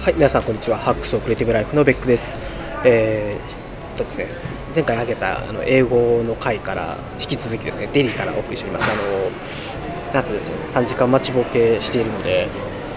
はい、皆さんこんにちは。ハックスオクリエイティブライフのベックです。えー、とですね、前回挙げたあの英語の回から引き続きですね、デリーからお送りしております。あのなんせですね、3時間待ちぼうけしているので、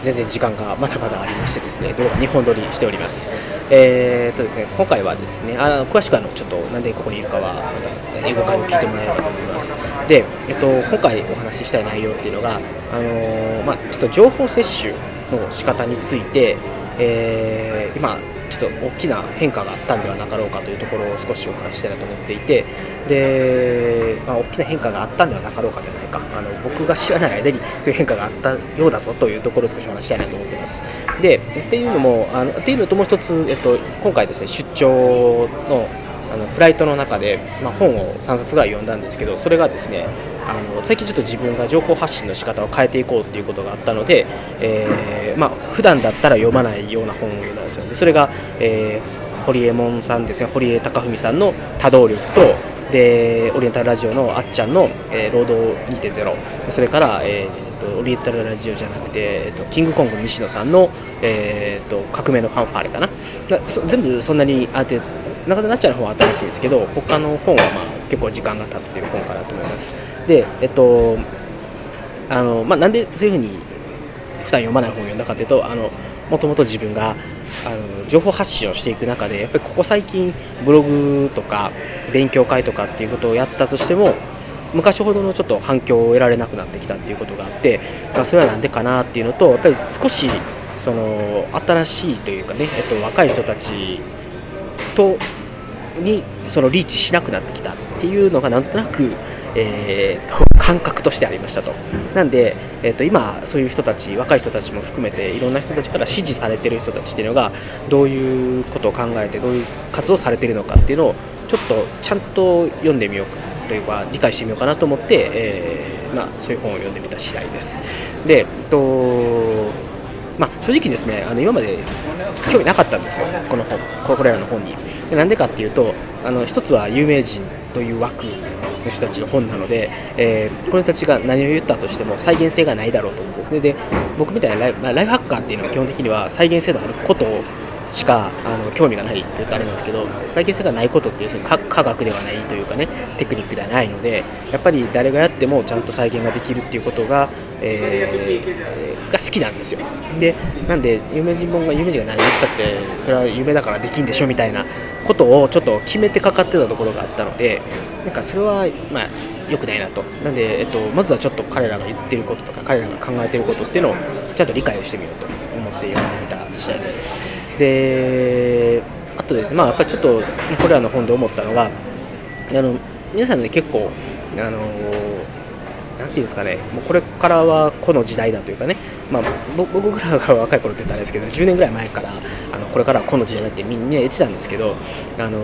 全然時間がまだまだありましてですね、動画2本撮りしております。えーとですね、今回はですね、あ詳しくあのちょっとなんでここにいるかはまた英語会を聞いてもらえればと思います。で、えっと今回お話ししたい内容っていうのが、あのまあちょっと情報摂取の仕方について。えー今ちょっと大きな変化があったんではなかろうかというところを少しお話ししたいなと思っていてで、まあ、大きな変化があったんではなかろうかじゃないかあの僕が知らない間にそういう変化があったようだぞというところを少しお話ししたいなと思ってます。でっていうのもあのっていうのともう一つ、えっと、今回ですね出張のあのフライトの中で、まあ、本を3冊ぐらい読んだんですけどそれがですねあの最近ちょっと自分が情報発信の仕方を変えていこうっていうことがあったので、えーまあ普段だったら読まないような本を読んですよ。でそれが、えー、堀江門さんですね。堀江貴文さんの「多動力」とでオリエンタルラジオのあっちゃんの「えー、労働2.0」それから、えーとオリエンタルラジオじゃなくて、えーとキングコング西野さんの、えーと革命のファンファーレかな。全部そんなにあって中田なかなっちゃんの方は新しいんですけど他の本はまあ結構時間が経ってる本かなと思います。でえっとあの、まあ、なんでそういうふうに普段読まない本を読んだかというともともと自分があの情報発信をしていく中でやっぱりここ最近ブログとか勉強会とかっていうことをやったとしても昔ほどのちょっと反響を得られなくなってきたっていうことがあって、まあ、それはなんでかなっていうのとやっぱり少しその新しいというかね、えっと、若い人たちとにそのリーチしなくなってきたっていうのがなんとなく、えーと感覚としてありましたと。なんで、えー、と今そういう人たち若い人たちも含めていろんな人たちから支持されてる人たちっていうのがどういうことを考えてどういう活動されてるのかっていうのをちょっとちゃんと読んでみようかというか理解してみようかなと思って、えーまあ、そういう本を読んでみた次第です。で、えっとまあ、正直ですねあの今まで興味なかったんですよ、この本これらの本に。なんでかっていうとあの一つは有名人という枠の人たちの本なので、えーこの人たちが何を言ったとしても再現性がないだろうと思うんですねで僕みたいなライ,、まあ、ライフハッカーっていうのは基本的には再現性のあることをしかあの興味がないって言ったらあれなんですけど再現性がないことって要するに科科学ではないというかねテクニックではないのでやっぱり誰がやってもちゃんと再現ができるっていうことが、えーが好きなんですよ。でなんで有名人本が有名人が何言ったってそれは有名だからできんでしょみたいなことをちょっと決めてかかってたところがあったのでなんかそれはまあ良くないなと。なんで、えっと、まずはちょっと彼らが言ってることとか彼らが考えてることっていうのをちゃんと理解をしてみようと思って読んでみた次第です。であとですねまあやっぱりちょっとこれらの本で思ったのがあの皆さんね結構あのなんていうんですかね、もうこれからはこの時代だというかね、まあ、僕らが若い頃って言ったらあれですけど、10年ぐらい前から、あのこれからはこの時代だってみんな言ってたんですけど、あの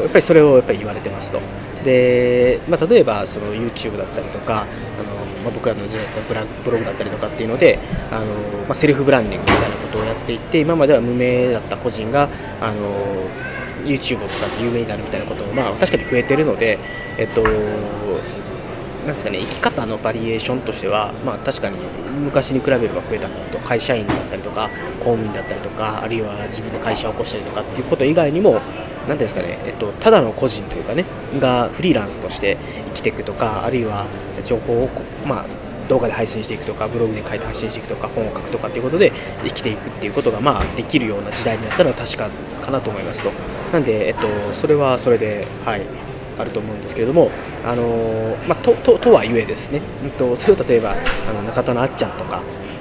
やっぱりそれをやっぱり言われてますと。で、まあ、例えばその YouTube だったりとか、あのまあ、僕らの時代ブラブログだったりとかっていうので、あのまあ、セルフブランディングみたいなことをやっていて、今までは無名だった個人が、あの YouTube を使って有名になるみたいなことも、まあ、確かに増えてるので、えっと、なんですかね、生き方のバリエーションとしては、まあ、確かに昔に比べれば増えたこと。会社員だったりとか公務員だったりとかあるいは自分で会社を起こしたりとかっていうこと以外にも何ですかね、えっと、ただの個人というかねがフリーランスとして生きていくとかあるいは情報を、まあ、動画で配信していくとかブログで書いて発信していくとか本を書くとかっていうことで生きていくっていうことがまあできるような時代になったのは確かかなと思いますと。なんで、えっと、それはそれではいあると思うんですけれども、あのまあ、とととはいえですね、うんと、それを例えばあの中田のあっちゃんとか、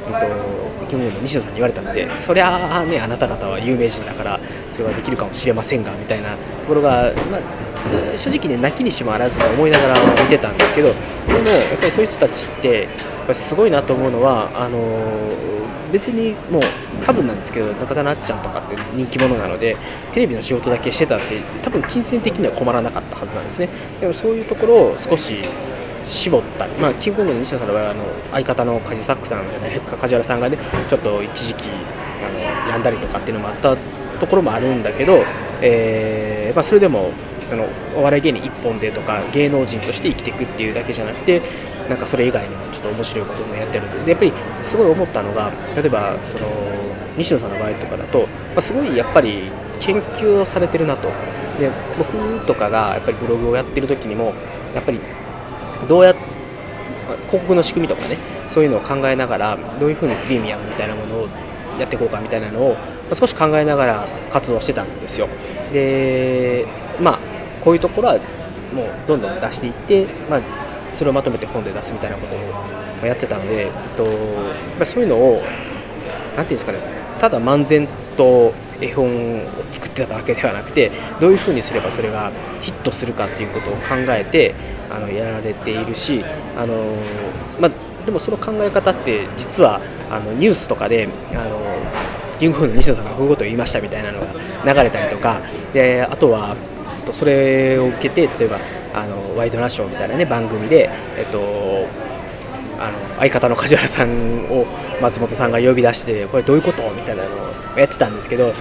うんと、キングの西野さんに言われたのでそりゃあねあなた方は有名人だからそれはできるかもしれませんがみたいなところが、まあ、正直ね泣きにしもあらず思いながら見てたんですけどでもやっぱりそういう人たちってやっぱりすごいなと思うのはあの別にもう多分なんですけど中田なっちゃんとかって人気者なのでテレビの仕事だけしてたって多分金銭的には困らなかったはずなんですね。でもそういうところを少し絞ったり、まあ、キングコングの西田さんの場合はあの相方のカジサックさんじゃないか 梶原さんがねちょっと一時期あの病んだりとかっていうのもあったところもあるんだけど、えーまあ、それでもあのお笑い芸人一本でとか芸能人として生きていくっていうだけじゃなくてなんかそれ以外にもちょっと面白いこともやってるんででやっぱりすごい思ったのが例えばその西野さんの場合とかだと、まあ、すごいやっぱり研究をされてるなと。で僕とかがやっぱりブログをやってる時にもやっぱりどうやって広告の仕組みとかねそういうのを考えながらどういうふうにプレミアムみたいなものをやっていこうかみたいなのを少し考えながら活動してたんですよ。でまあこういうところはもうどんどん出していって、まあ、それをまとめて本で出すみたいなことをやってたので、えっとまあ、そういうのを何ていうんですかねただ漫然と絵本を作ってただけではなくてどういうふうにすればそれがヒットするかっていうことを考えてあのやられているしあの、まあ、でもその考え方って実はあのニュースとかであのリンの西野さんがこういうことを言いましたみたいなのが流れたりとかであとはそれを受けて例えばあのワイドナショーみたいな、ね、番組で、えっと、あの相方の梶原さんを松本さんが呼び出してこれどういうこと？みたいなのをやってたんですけど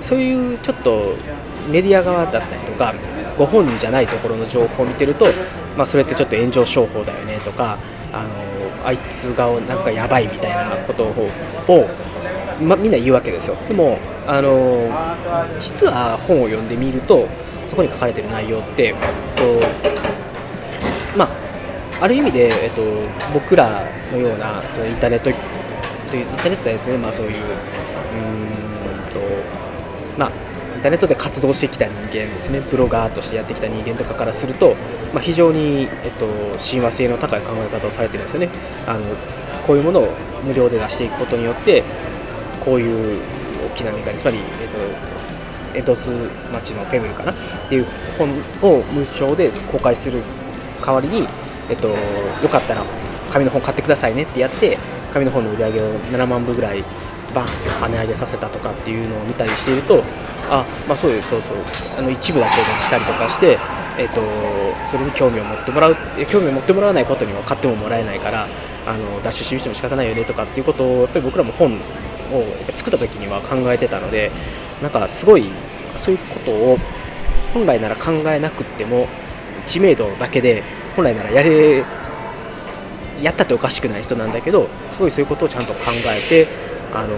そういうちょっとメディア側だったりとかご本人じゃないところの情報を見てると、まあ、それってちょっと炎上商法だよねとかあのあいつがなんかやばいみたいなことをま、みんな言うわけですよ。でもあの実は本を読んでみるとそこに書かれてる内容って、えっとまあ、ある意味で、えっと、僕らのようなそのインターネットインターネットですね、まあ、そういううんと、まあ、ターネットで活動してきた人間ですね。ブロガーとしてやってきた人間とかからすると、まあ、非常に、えっと、親和性の高い考え方をされてるんですよね。あのこういうものを無料で出していくことによってこういう大きなメガネつまり、えっと、エドス町のペブルかな？っていう本を無償で公開する代わりに、えっと、よかったら紙の本買ってくださいねってやって紙の本の売り上げを7万部ぐらいバン跳ね上げさせたとかっていうのを見たりしているとあまあそうですそうそうあの一部だけしたりとかして、えっと、それに興味を持ってもらう興味を持ってもらわないことには買ってももらえないからあの脱出しても仕方ないよねとかっていうことをやっぱり僕らも本を作った時には考えてたのでなんかすごいそういうことを本来なら考えなくっても知名度だけで本来ならやれやったっておかしくない人なんだけどすごいそういうことをちゃんと考えてあの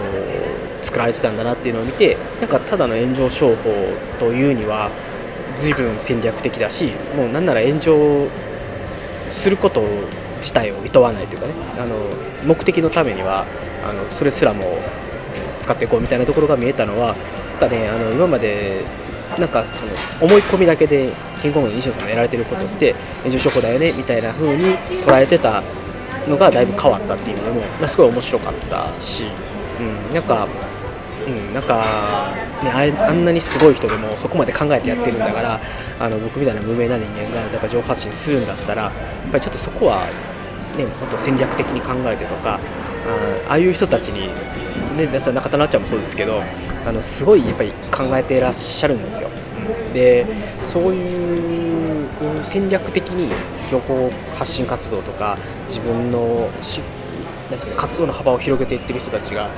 作られてたんだなっていうのを見てなんかただの炎上商法というには随分戦略的だしもうなんなら炎上すること自体を厭わないというかねあの目的のためにはあのそれすらも使っていこうみたいなところが見えたのはなんかねあの今までなんかその思い込みだけでキングコングの西野さんがやられてることって炎上証拠だよねみたいな風に捉えてたのがだいぶ変わったっていう意味でも、まあ、すごい面白かったし、うん、なんか、うん、なんか、ね、ああんなにすごい人でもそこまで考えてやってるんだからあの僕みたいな無名な人間がやっぱ情報発信するんだったらやっぱりちょっとそこは、ね、本当戦略的に考えてとかああいう人たちに、ね、中田なっちゃんもそうですけどあのすごいやっぱり考えていらっしゃるんですよ。でそういう戦略的に情報発信活動とか自分のしなんですか、活動の幅を広げていってる人たちが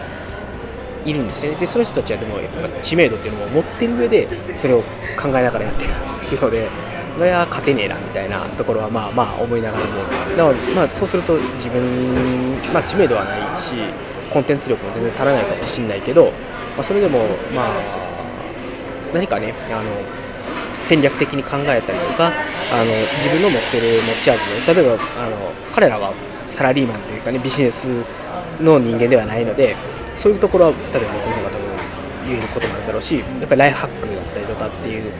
いるんですね。でその人たちはでもやっぱ知名度っていうのを持ってる上でそれを考えながらやってるのでそれは勝てねえなみたいなところはまあまあ思いながらも。だからまあそうすると自分、まあ、知名度はないしコンテンツ力も全然足らないかもしれないけど、まあ、それでもまあ何かねあの戦略的に考えたりとかあの自分の持ってる持ち味を例えばあの彼らはサラリーマンというかねビジネスの人間ではないのでそういうところは例えば僕の方が多分言えることなんだろうしやっぱりライフハックだったりとかっていう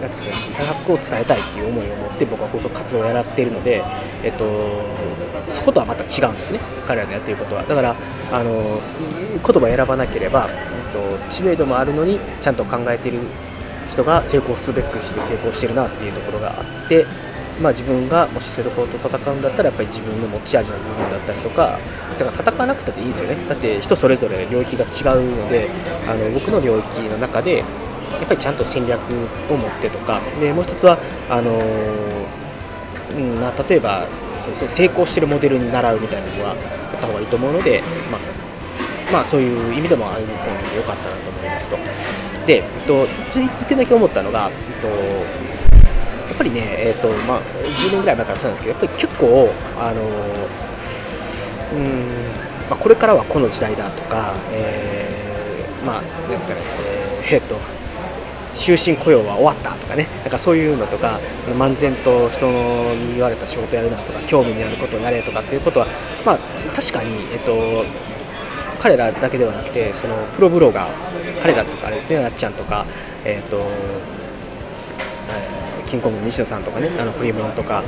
なんですね、ライフハックを伝えたいっていう思いを持って僕はこの活動をやらっているので、えっと、そことはまた違うんですね。彼らのやってることは。だからあの言葉を選ばなければ、えっと、知名度もあるのにちゃんと考えている人が成功すべくして成功してるなっていうところがあってまあ、自分がもしそういうところと戦うんだったらやっぱり自分の持ち味の部分だったりとかだから戦わなくたっていいですよねだって人それぞれ領域が違うのであの僕の領域の中でやっぱりちゃんと戦略を持ってとかでもう一つはあの、うんまあ、例えばそうです、ね、成功してるモデルに習うみたいなのはやった方がいいと思うので、まあ、まあ、そういう意味でもああいう本で良かったなと思いますと。で、えっと、1点だけ思ったのが、えっと、っぱりね、えっとまあ、10年ぐらい前からそうなんですけどやっぱり結構あのうんまあ、これからはこの時代だとか、えー、まあ、なんですかね、えー、えー、っと、終身雇用は終わったとかね、なんかそういうのとか、漫然と人に言われた仕事やるなとか、興味になることをやれとかっていうことは、まあ、確かに、えっと、彼らだけではなくて、そのプロブロガー、彼らとかですね、なっちゃんとか、えっと、キンコング西野さんとかね、あのフリーモンとか、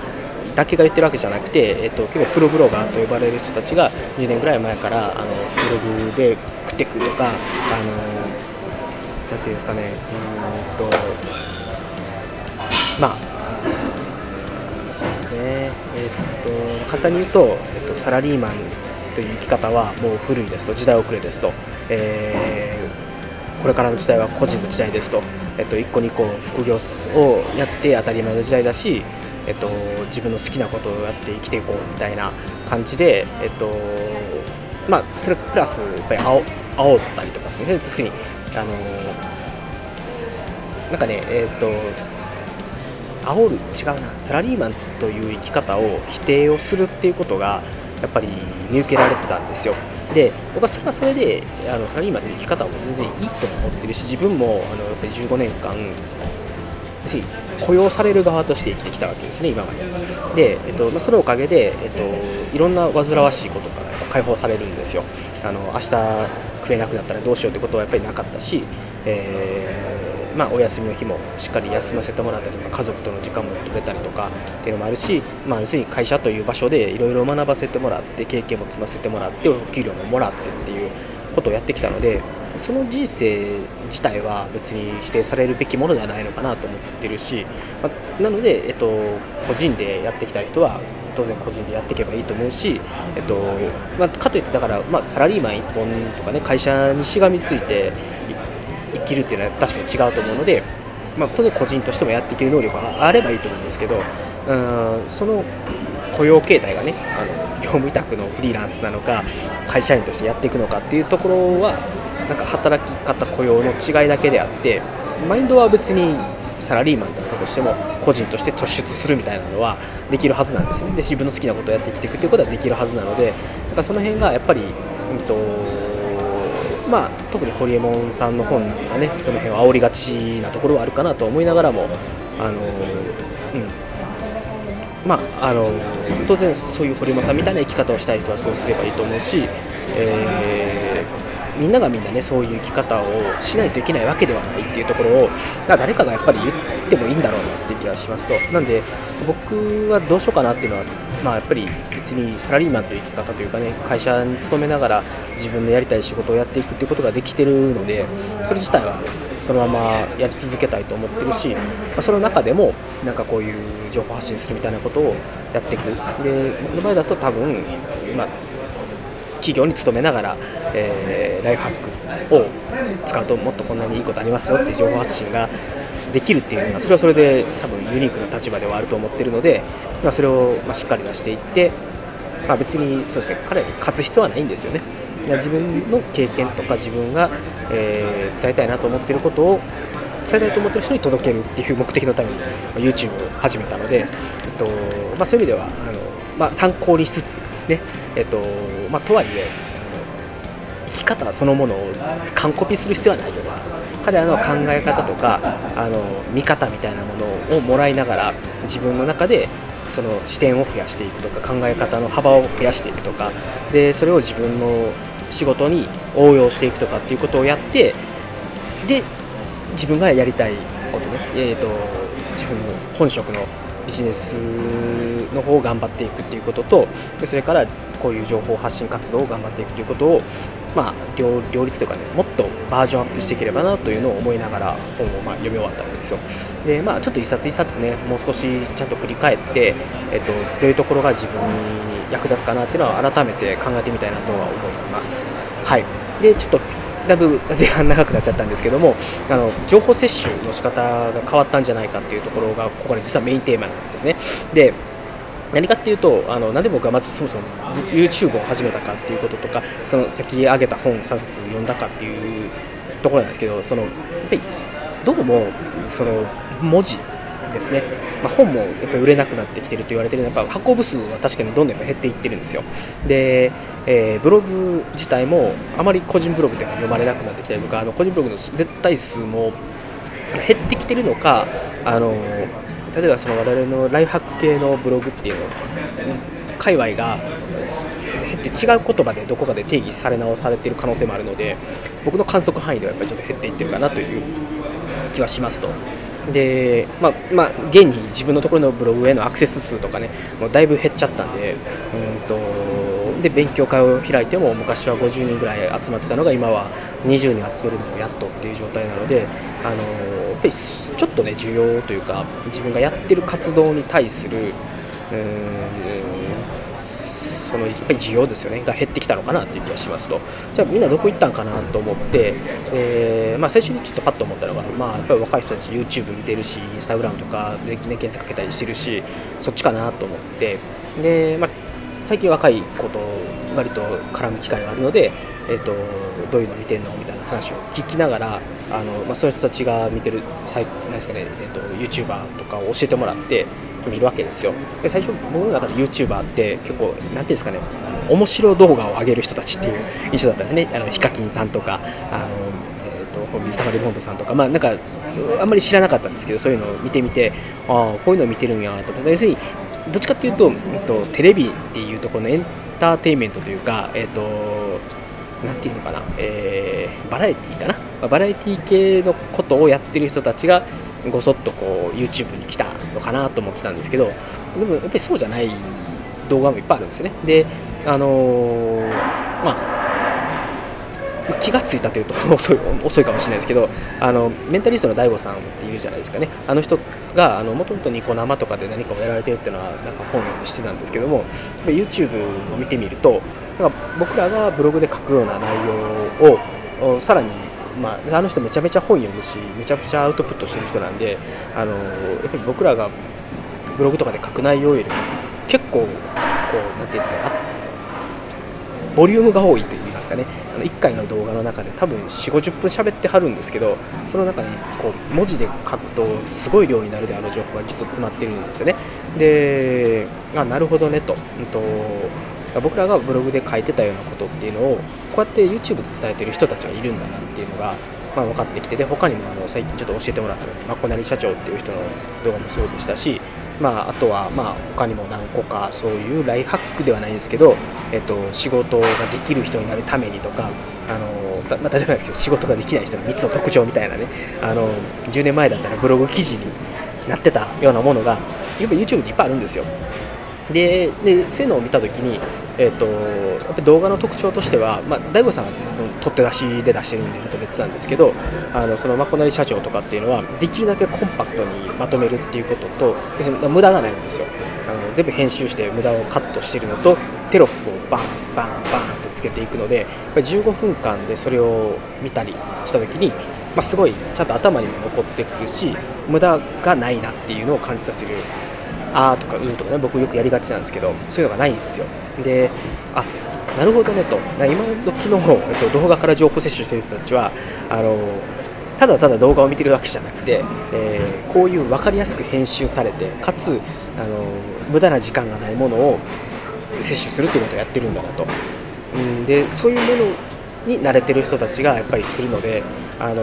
だけが言ってるわけじゃなくて、えっと、結構プロブロガーと呼ばれる人たちが2年ぐらい前からあのブログで食ってくとか、あのなんていうんですかね、うんとまあ、そうですね、えっと簡単に言うと、えっと、サラリーマンという生き方はもう古いですと、時代遅れですと。えーこれからの時代は個人の時代ですと、えっと、1個2個副業をやって当たり前の時代だし、えっと、自分の好きなことをやって生きていこうみたいな感じで、えっとまあ、それプラスやっぱり煽煽ったりとかするね、要すに。あのなんかね、えっと煽る違うな。サラリーマンという生き方を否定をするっていうことがやっぱり見受けられてたんですよ。で僕はそれはそれであのサラリーマンという生き方も全然いいと思ってるし自分もあのやっぱり15年間雇用される側として生きてきたわけですね、今まで。で、えっとまあ、そのおかげで、えっと、いろんな煩わしいことから解放されるんですよ。あの明日食えなくなったらどうしようってことはやっぱりなかったし、えー、まあ、お休みの日もしっかり休ませてもらったりとか家族との時間も取れたりとかっていうのもあるし、まあ、要するに会社という場所でいろいろ学ばせてもらって経験も積ませてもらってお給料ももらってっていうことをやってきたのでその人生自体は別に否定されるべきものではないのかなと思ってるし、まあ、なので、えっと、個人でやってきた人は当然個人でやっていけばいいと思うし、えっとまあ、かといってだから、まあ、サラリーマン一本とかね会社にしがみついて生きるっていうのは確かに違うと思うので、まあ、当然個人としてもやっていける能力があればいいと思うんですけどうんその雇用形態がねあの業務委託のフリーランスなのか会社員としてやっていくのかっていうところはなんか働き方雇用の違いだけであってマインドは別にサラリーマンだったとしても個人として突出するみたいなのはできるはずなんですよね。で自分の好きなことをやって生きていくということはできるはずなのでだからその辺がやっぱり、うんとまあ、特にホリエモンさんの本はねその辺は煽りがちなところはあるかなと思いながらもあの、うん。まあ、あの当然そういうホリエモンさんみたいな生き方をしたい人はそうすればいいと思うし、えーみんながみんなねそういう生き方をしないといけないわけではないっていうところを誰かがやっぱり言ってもいいんだろうなって気がしますと。なんで僕はどうしようかなっていうのはまあやっぱり別にサラリーマンという生き方というかね会社に勤めながら自分のやりたい仕事をやっていくっていうことができてるのでそれ自体はそのままやり続けたいと思ってるし、まあ、その中でもなんかこういう情報発信するみたいなことをやっていく。で僕の場合だと多分、ま、企業に勤めながら、えー、ライフハックを使うともっとこんなにいいことありますよっていう情報発信ができるっていうのはそれはそれで多分ユニークな立場ではあると思ってるので、まあ、それをましっかり出していって、まあ、別にそうですね彼に勝つ必要はないんですよね。自分の経験とか自分が、えー、伝えたいなと思ってることを伝えたいと思ってる人に届けるっていう目的のために YouTube を始めたので、えっとまあ、そういう意味ではあの、まあ、参考にしつつですね、えっとまあ、とはいえ生き方そのものを完コピする必要はないよね彼らの考え方とかあの見方みたいなものをもらいながら自分の中でその視点を増やしていくとか考え方の幅を増やしていくとかでそれを自分の仕事に応用していくとかっていうことをやってで自分がやりたいことね、えーと、自分の本職のビジネスの方を頑張っていくっていうこととそれからこういう情報発信活動を頑張っていくということを、まあ、両両立というかねもっとバージョンアップしていければなというのを思いながら本をま読み終わったわけですよ。で、まあ、ちょっと一冊一冊ねもう少しちゃんと振り返って、えっと、どういうところが自分に役立つかなっていうのは改めて考えてみたいなとは思います。はい。でちょっとだいぶ前半長くなっちゃったんですけどもあの情報摂取の仕方が変わったんじゃないかっていうところがここで実はメインテーマなんですね。で何かっていうとあのなんで僕はまずそもそも YouTube を始めたかっていうこととかその先上げた本3冊読んだかっていうところなんですけどそのやっぱりどうもその文字ですね、まあ、本もやっぱり売れなくなってきてると言われてるやっぱ発行部数は確かにどんどん減っていってるんですよで、えー、ブログ自体もあまり個人ブログでは読まれなくなってきたりとかあの個人ブログの絶対数も減ってきてるのかあの例えばその我々のライフハック系のブログっていうの界隈が減って違う言葉でどこかで定義され直されている可能性もあるので僕の観測範囲ではやっぱりちょっと減っていってるかなという気はしますと。でまあまあ、現に自分のところのブログへのアクセス数とかねもうだいぶ減っちゃったんでうんとで勉強会を開いても昔は50人ぐらい集まってたのが今は20人集めるのもやっとっていう状態なのであのやっぱりちょっとね需要というか自分がやってる活動に対するそのやっぱり需要ですよねが減ってきたのかなという気がしますと。じゃあみんなどこ行ったんかなと思って、えー、まあ、最初にちょっとパッと思ったのが、まあ、やっぱり若い人たち YouTube 見てるし Instagram とかで、ね、検索かけたりしてるしそっちかなと思って。で、まあ、最近若い子と割と絡む機会があるので、えーと、どういうの見てんのみたいな話を聞きながらあの、まあ、そういう人たちが見てるなんですかね、えー、と YouTuber とかを教えてもらって見るわけですよ。で最初僕の中で YouTuber って結構何ていうんですかね面白動画を上げる人たちっていう印象だったんですね。あのヒカキンさんとかあのと水溜りボンドさんとか、まあ、なんかあんまり知らなかったんですけどそういうのを見てみてああこういうのを見てるんやとか。要するにどっちかっていうと、えっと、テレビっていうところのエンターテインメントというか、えっと、なんていうのかな、えー、バラエティーかな、バラエティー系のことをやってる人たちがごそっとこう YouTube に来たのかなと思ってたんですけどでもやっぱりそうじゃない動画もいっぱいあるんですね。であのー、まあ気がついたというと 遅いかもしれないですけどあのメンタリストの DAIGO さんっているじゃないですかね。あの人がもともとニコ生とかで何かをやられてるっていうのはなんか本読んでしてたんですけども YouTube を見てみるとなんか僕らがブログで書くような内容をさらにまあ、あの人めちゃめちゃ本読むしめちゃくちゃアウトプットしてる人なんであのやっぱり僕らがブログとかで書く内容よりも結構こうなんていうんですかボリュームが多いといいますかね。あの1回の動画の中で多分4 5 0分喋ってはるんですけどその中にこう文字で書くとすごい量になるであの情報がきっと詰まってるんですよね。であなるほどねと,、うんと僕らがブログで書いてたようなことっていうのをこうやって YouTube で伝えてる人たちがいるんだなっていうのが、まあ、分かってきてで他にもあの最近ちょっと教えてもらったように、まあ、小成社長っていう人の動画もそうでしたし、まあ、あとはまあ他にも何個かそういうライフハックではないんですけど、えっと、仕事ができる人になるためにとかあの、まあ、例えばですけど仕事ができない人の3つの特徴みたいなねあの10年前だったらブログ記事になってたようなものがやっぱ YouTube にいっぱいあるんですよ。ででそういうのを見たときに、えーと、やっぱ動画の特徴としては、まあ、大悟さんは取って出しで出してるんでまた別なんですけどあのそのまこなり社長とかっていうのはできるだけコンパクトにまとめるっていうことと別に無駄がないんですよ。あの全部編集して無駄をカットしてるのとテロップをバンバンバンってつけていくのでやっぱり15分間でそれを見たりした時に、まあ、すごいちゃんと頭にも残ってくるし無駄がないなっていうのを感じさせるあーとかうーとかね僕よくやりがちなんですけどそういうのがないんですよ。であなるほどねと。今時の、えっと、動画から情報摂取してる人たちはあのただただ動画を見てるわけじゃなくて、えー、こういう分かりやすく編集されてかつあの無駄な時間がないものを摂取するっていうことをやってるんだなと、うん、でそういうものに慣れてる人たちがやっぱり来るのであの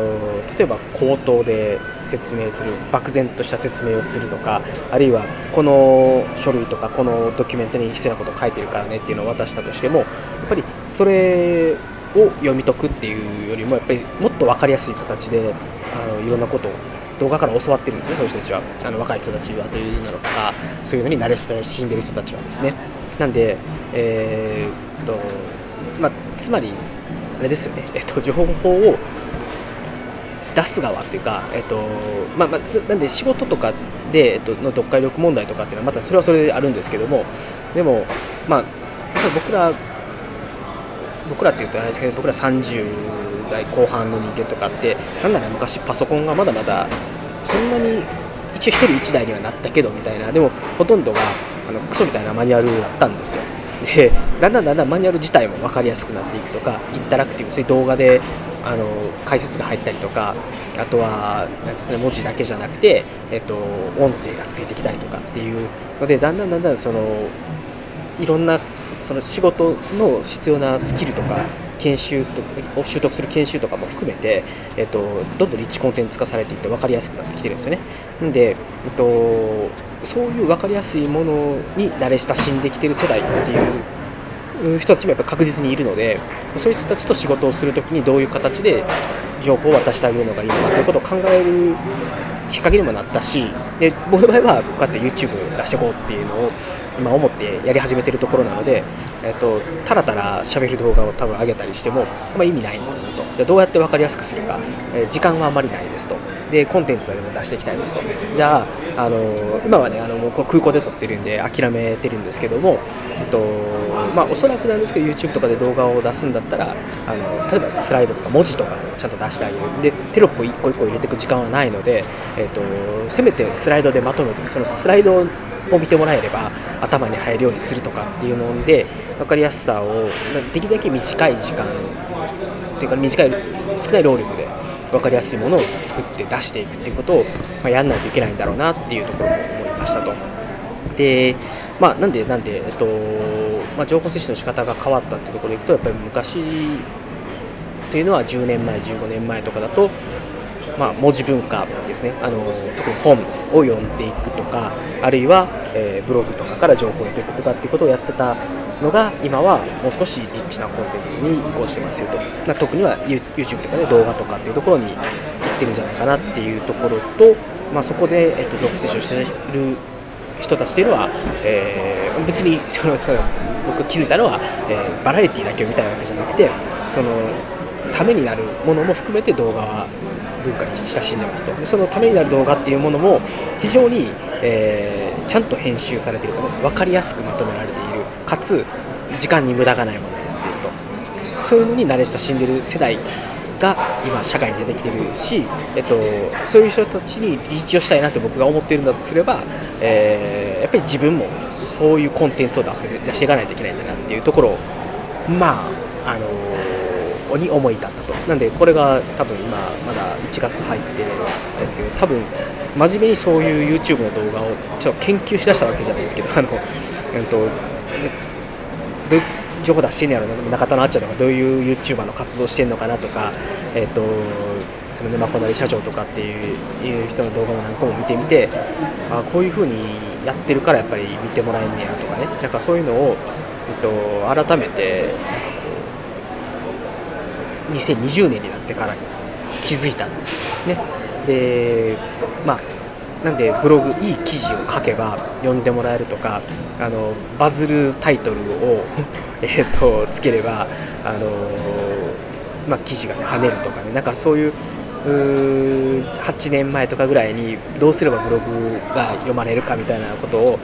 例えば口頭で説明する漠然とした説明をするとかあるいはこの書類とかこのドキュメントに必要なことを書いてるからねっていうのを渡したとしてもやっぱりそれを読み解くっていうよりもやっぱりもっと分かりやすい形であのいろんなことを動画から教わってるんですねそういう人たちは。あの若い人たちはというのとかそういうのに慣れ親しんでる人たちはですね。なんで、えー、っとまあ、つまりあれですよね、えっと、情報を出す側っていうか、えっとまあまあ、なんで仕事とかで、えっと、の読解力問題とかっていうのはまたそれはそれであるんですけどもでも、まあ、僕ら僕らっていうとあれですけど僕ら30代後半の人間とかってなんなら昔パソコンがまだまだそんなに一応1人1台にはなったけどみたいなでもほとんどがあのクソみたいなマニュアルだったんですよ。でだんだんだんだんマニュアル自体も分かりやすくなっていくとかインタラクティブそういう動画であの解説が入ったりとかあとはなんです、ね、文字だけじゃなくて、えっと、音声がついてきたりとかっていうのでだんだんだんだんそのいろんなその仕事の必要なスキルとか研修とを習得する研修とかも含めて、えっと、どんどんリッチコンテンツ化されていって分かりやすくなってきてるんですよね。なんで、えっと、そういう分かりやすいものに慣れ親しんできてる世代っていう人たちもやっぱ確実にいるのでそういう人たちと仕事をするときにどういう形で情報を渡してあげるのがいいのかということを考えるきっかけにもなったしで僕の場合はこうやって YouTube 出していこうっていうのを今思ってやり始めてるところなので、えっと、たらたら喋る動画を多分上げたりしても、まあ、意味ないんだと。でどうやって分かりやすくするか、えー、時間はあまりないですと。でコンテンツはでも出していきたいですと。じゃあ、あの今はねあのもう空港で撮ってるんで諦めてるんですけども、えっとまあ、おそらくなんですけど YouTube とかで動画を出すんだったらあの例えばスライドとか文字とかをちゃんと出してあげるでテロップを1個1個入れていく時間はないので、えっと、せめてスライドでまとめてそのスライドを見てもらえれば頭に入るようにするとかっていうので分かりやすさをできるだけ短い時間っていうか短い少ない労力で分かりやすいものを作って出していくっていうことを、まあ、やんないといけないんだろうなっていうところも思いましたと。でまあ、なんで、なんで、えっとまあ、情報摂取の仕方が変わったっていうところでいくと、やっぱり昔というのは10年前、15年前とかだと、まあ、文字文化ですね。あの特に本を読んでいくとかあるいは、えー、ブログとかから情報を得ていくとかっていうことをやってたのが今はもう少しリッチなコンテンツに移行してますよと、ま、特には YouTube とかね動画とかっていうところに行ってるんじゃないかなっていうところと、まあ、そこで、えっと、情報摂取している人たちっていうのは、えー、別にその僕気づいたのは、えー、バラエティだけを見たいわけじゃなくてそのためになるものも含めて動画は文化に親しんでますと。そのためになる動画っていうものも非常に、えー、ちゃんと編集されているか、ね、分かりやすくまとめられている。かつ時間に無駄がないものになっていると。そういうのに慣れ親しんでる世代が今社会に出てきてるし、えっと、そういう人たちにリーチをしたいなって僕が思ってるんだとすれば、えー、やっぱり自分もそういうコンテンツを出せ出していかないといけないんだなっていうところをまああのに思い立ったと。なんでこれが多分今まだ1月入ってるんですけど多分真面目にそういう YouTube の動画をちょっと研究しだしたわけじゃないですけどあの、えっと、情報出してんのやろ中田のあっちゃんとかどういう YouTuber の活動してんのかなとかえっとその沼こなり社長とかっていう人の動画も何個も見てみてあこういう風にやってるからやっぱり見てもらえんねやとかねなんかそういうのを、えっと、改めて2020年になってから気づいたんですね。でまあなんでブログいい記事を書けば読んでもらえるとかあのバズるタイトルを えとつければあの、まあ、記事が、ね、跳ねるとかね。なんかそういう8年前とかぐらいにどうすればブログが読まれるかみたいなことを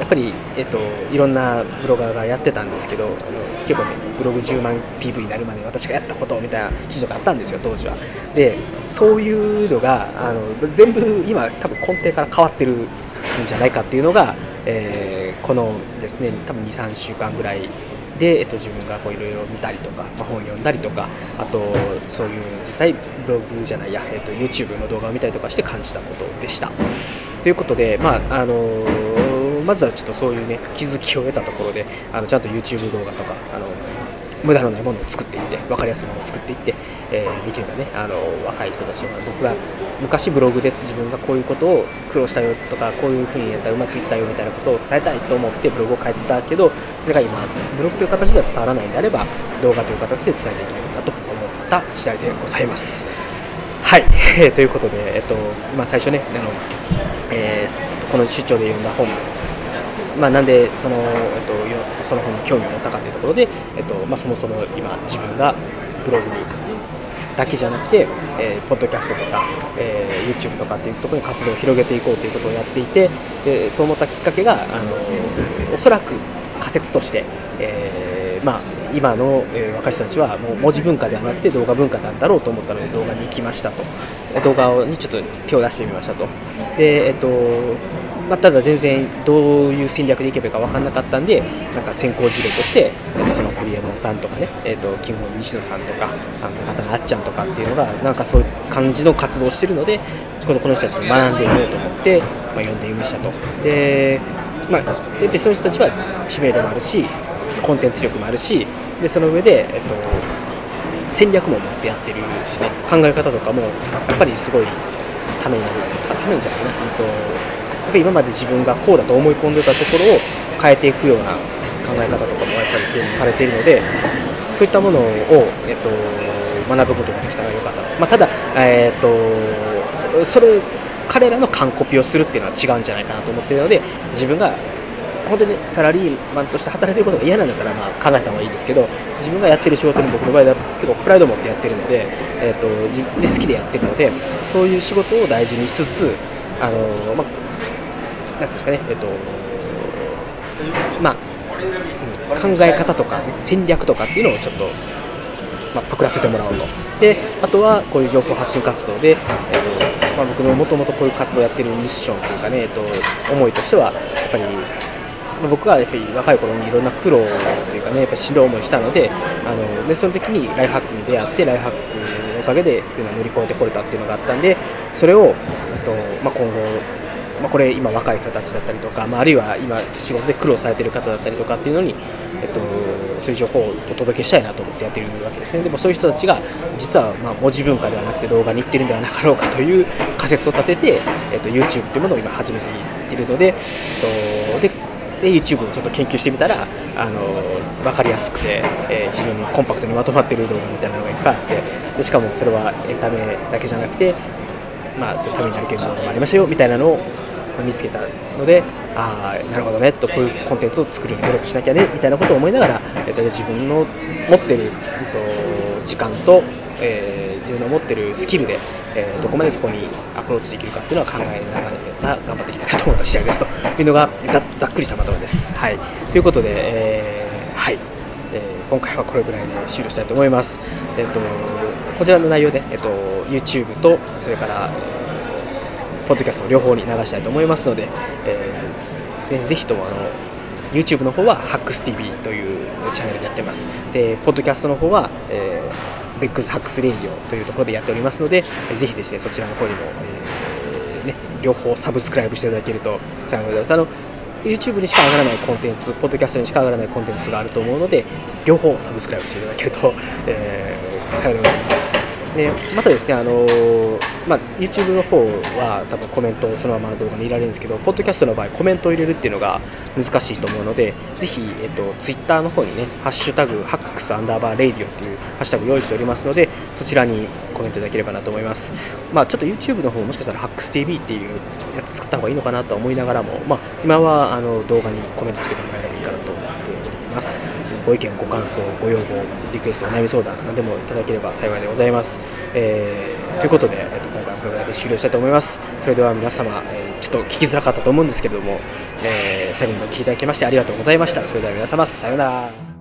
やっぱり、えっと、いろんなブロガーがやってたんですけどあの結構ねブログ10万 PV になるまで私がやったことみたいな記事とかあったんですよ当時は。でそういうのがあの全部今多分根底から変わってるんじゃないかっていうのが、えー、このですね多分23週間ぐらいで、えっと、自分がいろいろ見たりとか、まあ、本読んだりとかあとそういう実際ブログじゃないや、えっと、YouTube の動画を見たりとかして感じたことでした。ということで、まああの、まずはちょっとそういうね気づきを得たところであのちゃんと YouTube 動画とかあの無駄のないものを作っていって分かりやすいものを作っていって、えー、できればねあの若い人たちは僕が昔ブログで自分がこういうことを苦労したよとかこういうふうにやったらうまくいったよみたいなことを伝えたいと思ってブログを書いてたけどそれが今ブログという形では伝わらないんであれば動画という形で伝えていけるんだと思った次第でございます。はい、ということで、えっとまあ、最初ねあの、えー、この出張で読んだ本まあ、なんでその、えっと、その本に興味を持ったかというところで、えっとまあ、そもそも今自分がブログにだけじゃなくて、えー、ポッドキャストとか、えー、YouTube とかっていうところに活動を広げていこうということをやっていてでそう思ったきっかけがあのおそらく仮説として、えー、まあ、今の、えー、若い人たちはもう文字文化ではなくて動画文化なんだろうと思ったので動画に行きましたと。動画にちょっと手を出してみましたと。で、えっとまあ、ただ全然どういう戦略でいけばいいか分からなかったんでなんか先行事例として、えっと、その堀山さんとかね、えっと、基本西野さんとか中田のあっちゃんとかっていうのがなんかそういう感じの活動をしてるのでこのこの人たちに学んでみようと思って、まあ、読んでみましたと。で,、まあ、でその人たちは知名度もあるしコンテンツ力もあるしでその上で、えっと、戦略も持ってやってるしね。考え方とかもやっぱりすごいためになる。ためにじゃないな、えっと、やっぱり今まで自分がこうだと思い込んでたところを変えていくような考え方とかもやっぱり提示されているのでそういったものを、えっと、学ぶことができたらよかった、まあ、ただ、えっと、それ彼らの完コピをするっていうのは違うんじゃないかなと思っているので自分が本当にサラリーマンとして働いてることが嫌なんだったらまあ考えた方がいいですけど自分がやってる仕事に僕の場合は結構プライドを持ってやってるので、えーと、自分で好きでやってるのでそういう仕事を大事にしつつあの、まあ、なんですかね、えーとまあ、うん考え方とか、ね、戦略とかっていうのをちょっと、まあ、パクらせてもらおうと。であとはこういう情報発信活動で、えーとまあ、僕のもともとこういう活動をやってるミッションというかね、えーと思いとしてはやっぱり僕はやっぱり若い頃にいろんな苦労というかねやっぱしんどい思いしたのであのでその時にライフハックに出会ってライフハックのおかげでいうの乗り越えてこれたっていうのがあったんでそれを、とまあ、今後まあ、これ今若い人たちだったりとか、まあ、あるいは今仕事で苦労されてる方だったりとかっていうのに、えっと、そういう情報をお届けしたいなと思ってやってるわけですね。でもそういう人たちが実はま文字文化ではなくて動画に行ってるんではなかろうかという仮説を立てて、えっと、YouTube というものを今始めているので、えっと、で YouTube をちょっと研究してみたらあの分かりやすくて、えー、非常にコンパクトにまとまってる動画みたいなのがいっぱいあってでしかもそれはエンタメだけじゃなくて、まあ、そういうためになるけど動画もありましたよみたいなのを見つけたのでああなるほどねとこういうコンテンツを作る努力しなきゃねみたいなことを思いながら、えっと、自分の持ってる、えっと、時間と、えー自分の持ってるスキルで、えー、どこまでそこにアプローチできるかっていうのは考えながら頑張っていきたいなと思った試合ですというのがざっくりしたまとめです。はい、ということで、えー、はい、えー、今回はこれぐらいで終了したいと思います。えっ、とこちらの内容で、えっと YouTube とそれからポッドキャスト両方に流したいと思いますので、えー、ぜひともあの YouTube の方はハックス TV というチャンネルでやってます。で、ポッドキャストの方は、えーベックスハックスレイディオというところでやっておりますので、ぜひですね、そちらの方にも、えー、両方 subscribe していただけると幸いでございます。あの YouTube にしか上がらないコンテンツ、ポッドキャストにしか上がらないコンテンツがあると思うので、両方サブスクライブしていただけると、えー、幸いでございます。でまたですね、あのまあ、YouTube の方は多分コメントをそのまま動画に入れられるんですけど、ポッドキャストの場合、コメントを入れるっていうのが難しいと思うので、ぜひ、えっと、Twitter の方にね、ハッシュタグ、ハックスアンダーバーレイディオっていうハッシュタグ用意しておりますので、そちらにコメントいただければなと思います。まあ、ちょっと YouTube の方もしかしたらハックス TV っていうやつ作った方がいいのかなと思いながらも、まあ、今はあの動画にコメントつけてもらえればいいかなと思っております。ご意見、ご感想、ご要望、リクエスト、お悩み相談、何でもいただければ幸いでございます。えー、ということで、えー、と今回はこれぐらいで終了したいと思います。それでは皆様、えー、ちょっと聞きづらかったと思うんですけれども、えー、最後までお聴きいただきましてありがとうございました。それでは皆様、さようなら。